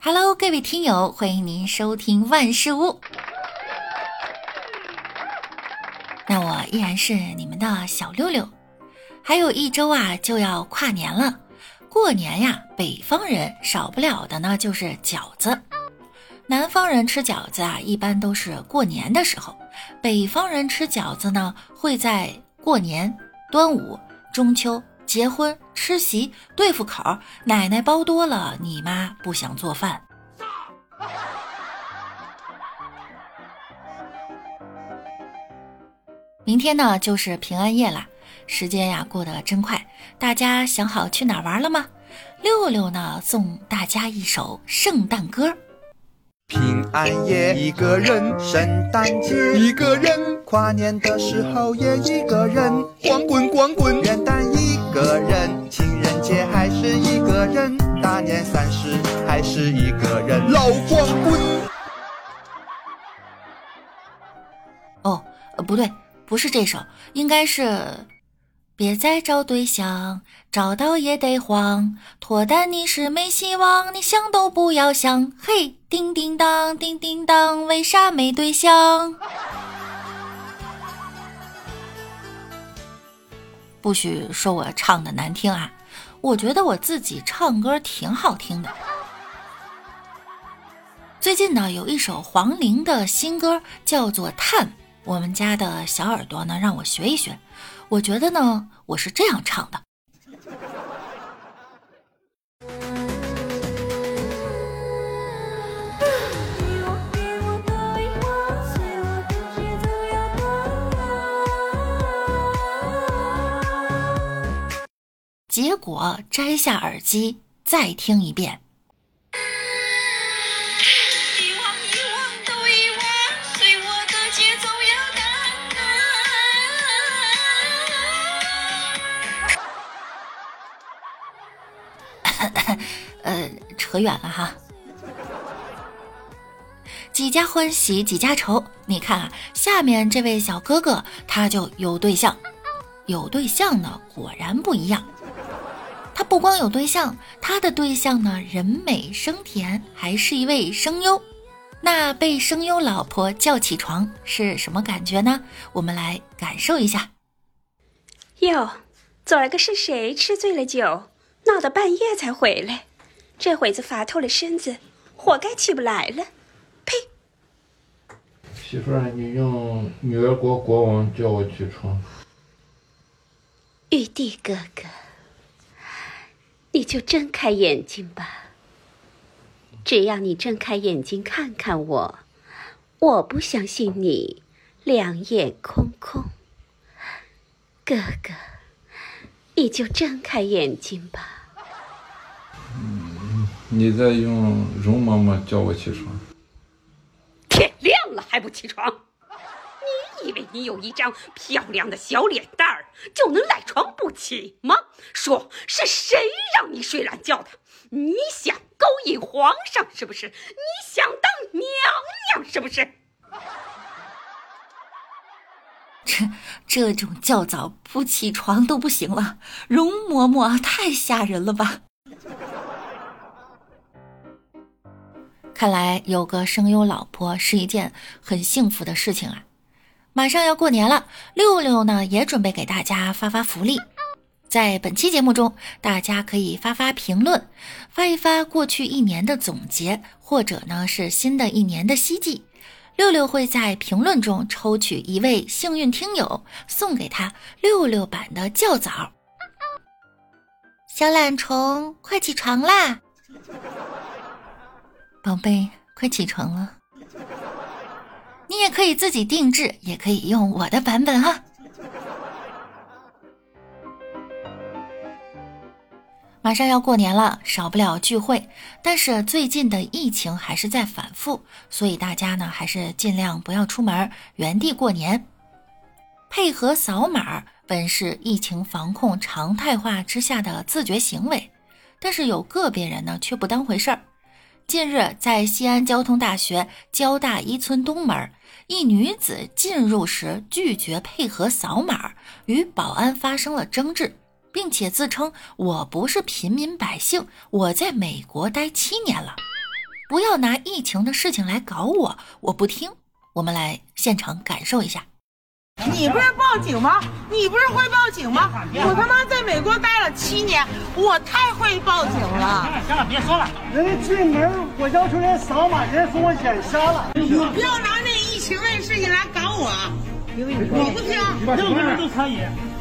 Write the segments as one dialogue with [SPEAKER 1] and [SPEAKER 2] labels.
[SPEAKER 1] Hello，各位听友，欢迎您收听万事屋。那我依然是你们的小六六。还有一周啊，就要跨年了。过年呀，北方人少不了的呢就是饺子。南方人吃饺子啊，一般都是过年的时候；北方人吃饺子呢，会在过年、端午、中秋。结婚吃席对付口，奶奶包多了，你妈不想做饭。明天呢就是平安夜啦，时间呀过得真快，大家想好去哪玩了吗？六六呢送大家一首圣诞歌。
[SPEAKER 2] 平安夜一个人，圣诞节一个人，跨年的时候也一个人，光棍光棍，元旦一。个人，情人节还是一个人，大年三十还是一个人，老光棍。
[SPEAKER 1] 哦，不对，不是这首，应该是别再找对象，找到也得慌，脱单你是没希望，你想都不要想。嘿，叮叮当，叮叮当，为啥没对象？不许说我唱的难听啊！我觉得我自己唱歌挺好听的。最近呢，有一首黄龄的新歌叫做《叹》，我们家的小耳朵呢让我学一学。我觉得呢，我是这样唱的。结果摘下耳机再听一遍。呃，扯远了哈。几家欢喜几家愁，你看啊，下面这位小哥哥他就有对象，有对象呢，果然不一样。他不光有对象，他的对象呢人美声甜，还是一位声优。那被声优老婆叫起床是什么感觉呢？我们来感受一下。
[SPEAKER 3] 哟，昨儿个是谁吃醉了酒，闹到半夜才回来？这会子乏透了身子，活该起不来了。呸！
[SPEAKER 4] 媳妇儿，你用女儿国国王叫我起床。
[SPEAKER 3] 玉帝哥哥。你就睁开眼睛吧。只要你睁开眼睛看看我，我不相信你两眼空空。哥哥，你就睁开眼睛吧。
[SPEAKER 4] 嗯，你在用容嬷嬷叫我起床。
[SPEAKER 3] 天亮了还不起床？你以为你有一张漂亮的小脸蛋儿就能赖床不起吗？说是谁让你睡懒觉的？你想勾引皇上是不是？你想当娘娘是不是？
[SPEAKER 1] 这这种较早不起床都不行了，容嬷嬷太吓人了吧？看来有个声优老婆是一件很幸福的事情啊。马上要过年了，六六呢也准备给大家发发福利。在本期节目中，大家可以发发评论，发一发过去一年的总结，或者呢是新的一年的希冀。六六会在评论中抽取一位幸运听友，送给他六六版的较早。小懒虫，快起床啦！宝贝，快起床了。你也可以自己定制，也可以用我的版本哈。马上要过年了，少不了聚会，但是最近的疫情还是在反复，所以大家呢还是尽量不要出门，原地过年。配合扫码本是疫情防控常态化之下的自觉行为，但是有个别人呢却不当回事儿。近日，在西安交通大学交大一村东门，一女子进入时拒绝配合扫码，与保安发生了争执，并且自称“我不是平民百姓，我在美国待七年了”。不要拿疫情的事情来搞我，我不听。我们来现场感受一下。
[SPEAKER 5] 你不是报警吗？你不是会报警吗？我他妈在美国待了七年，我太会报警了。行了，
[SPEAKER 6] 行了别说了。
[SPEAKER 7] 人家进门，我要求人扫码，人家说我眼瞎了。
[SPEAKER 5] 你不要拿那疫情那事情来搞我，我不听。
[SPEAKER 6] 任何人都可以。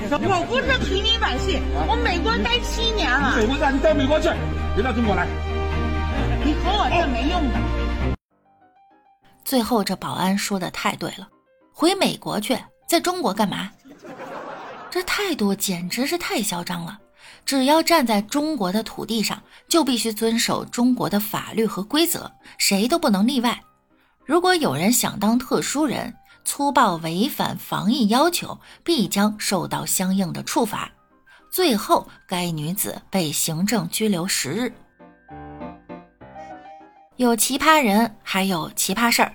[SPEAKER 5] 我不是平民百姓，我美国待七年了。
[SPEAKER 6] 美国让你到美国去，别到中国来。
[SPEAKER 5] 你和我这没用的。
[SPEAKER 1] 最后这保安说的太对了，回美国去。在中国干嘛？这态度简直是太嚣张了！只要站在中国的土地上，就必须遵守中国的法律和规则，谁都不能例外。如果有人想当特殊人，粗暴违反防疫要求，必将受到相应的处罚。最后，该女子被行政拘留十日。有奇葩人，还有奇葩事儿。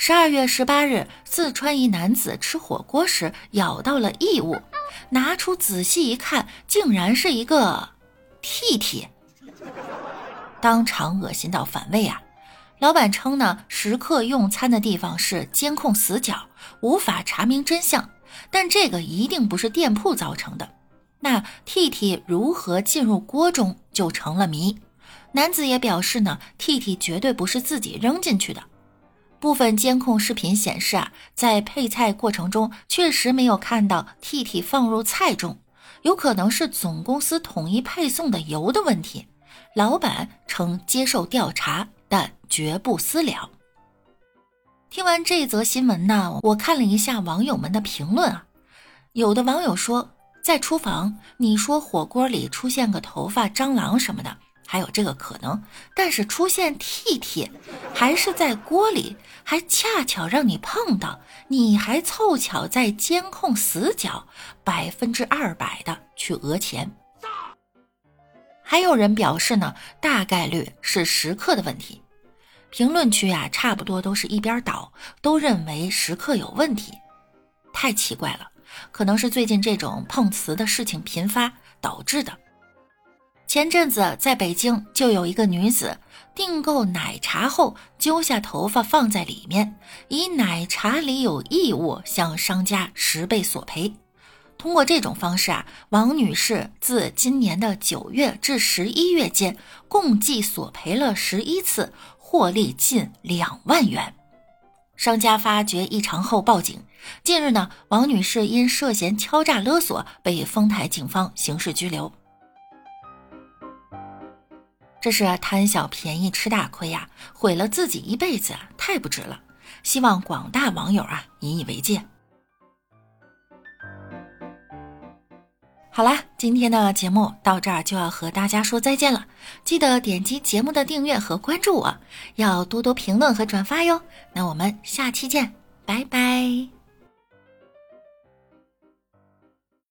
[SPEAKER 1] 十二月十八日，四川一男子吃火锅时咬到了异物，拿出仔细一看，竟然是一个屁屁，当场恶心到反胃啊！老板称呢，食客用餐的地方是监控死角，无法查明真相，但这个一定不是店铺造成的。那屁屁如何进入锅中就成了谜。男子也表示呢，屁屁绝对不是自己扔进去的。部分监控视频显示啊，在配菜过程中确实没有看到 T T 放入菜中，有可能是总公司统一配送的油的问题。老板称接受调查，但绝不私了。听完这则新闻呢，我看了一下网友们的评论啊，有的网友说，在厨房，你说火锅里出现个头发、蟑螂什么的。还有这个可能，但是出现 T T，还是在锅里，还恰巧让你碰到，你还凑巧在监控死角，百分之二百的去讹钱。还有人表示呢，大概率是食客的问题。评论区啊，差不多都是一边倒，都认为食客有问题。太奇怪了，可能是最近这种碰瓷的事情频发导致的。前阵子在北京就有一个女子订购奶茶后揪下头发放在里面，以奶茶里有异物向商家十倍索赔。通过这种方式啊，王女士自今年的九月至十一月间，共计索赔了十一次，获利近两万元。商家发觉异常后报警。近日呢，王女士因涉嫌敲诈勒索被丰台警方刑事拘留。这是贪小便宜吃大亏呀，毁了自己一辈子，太不值了。希望广大网友啊引以为戒。好啦，今天的节目到这儿就要和大家说再见了。记得点击节目的订阅和关注我，要多多评论和转发哟。那我们下期见，拜拜。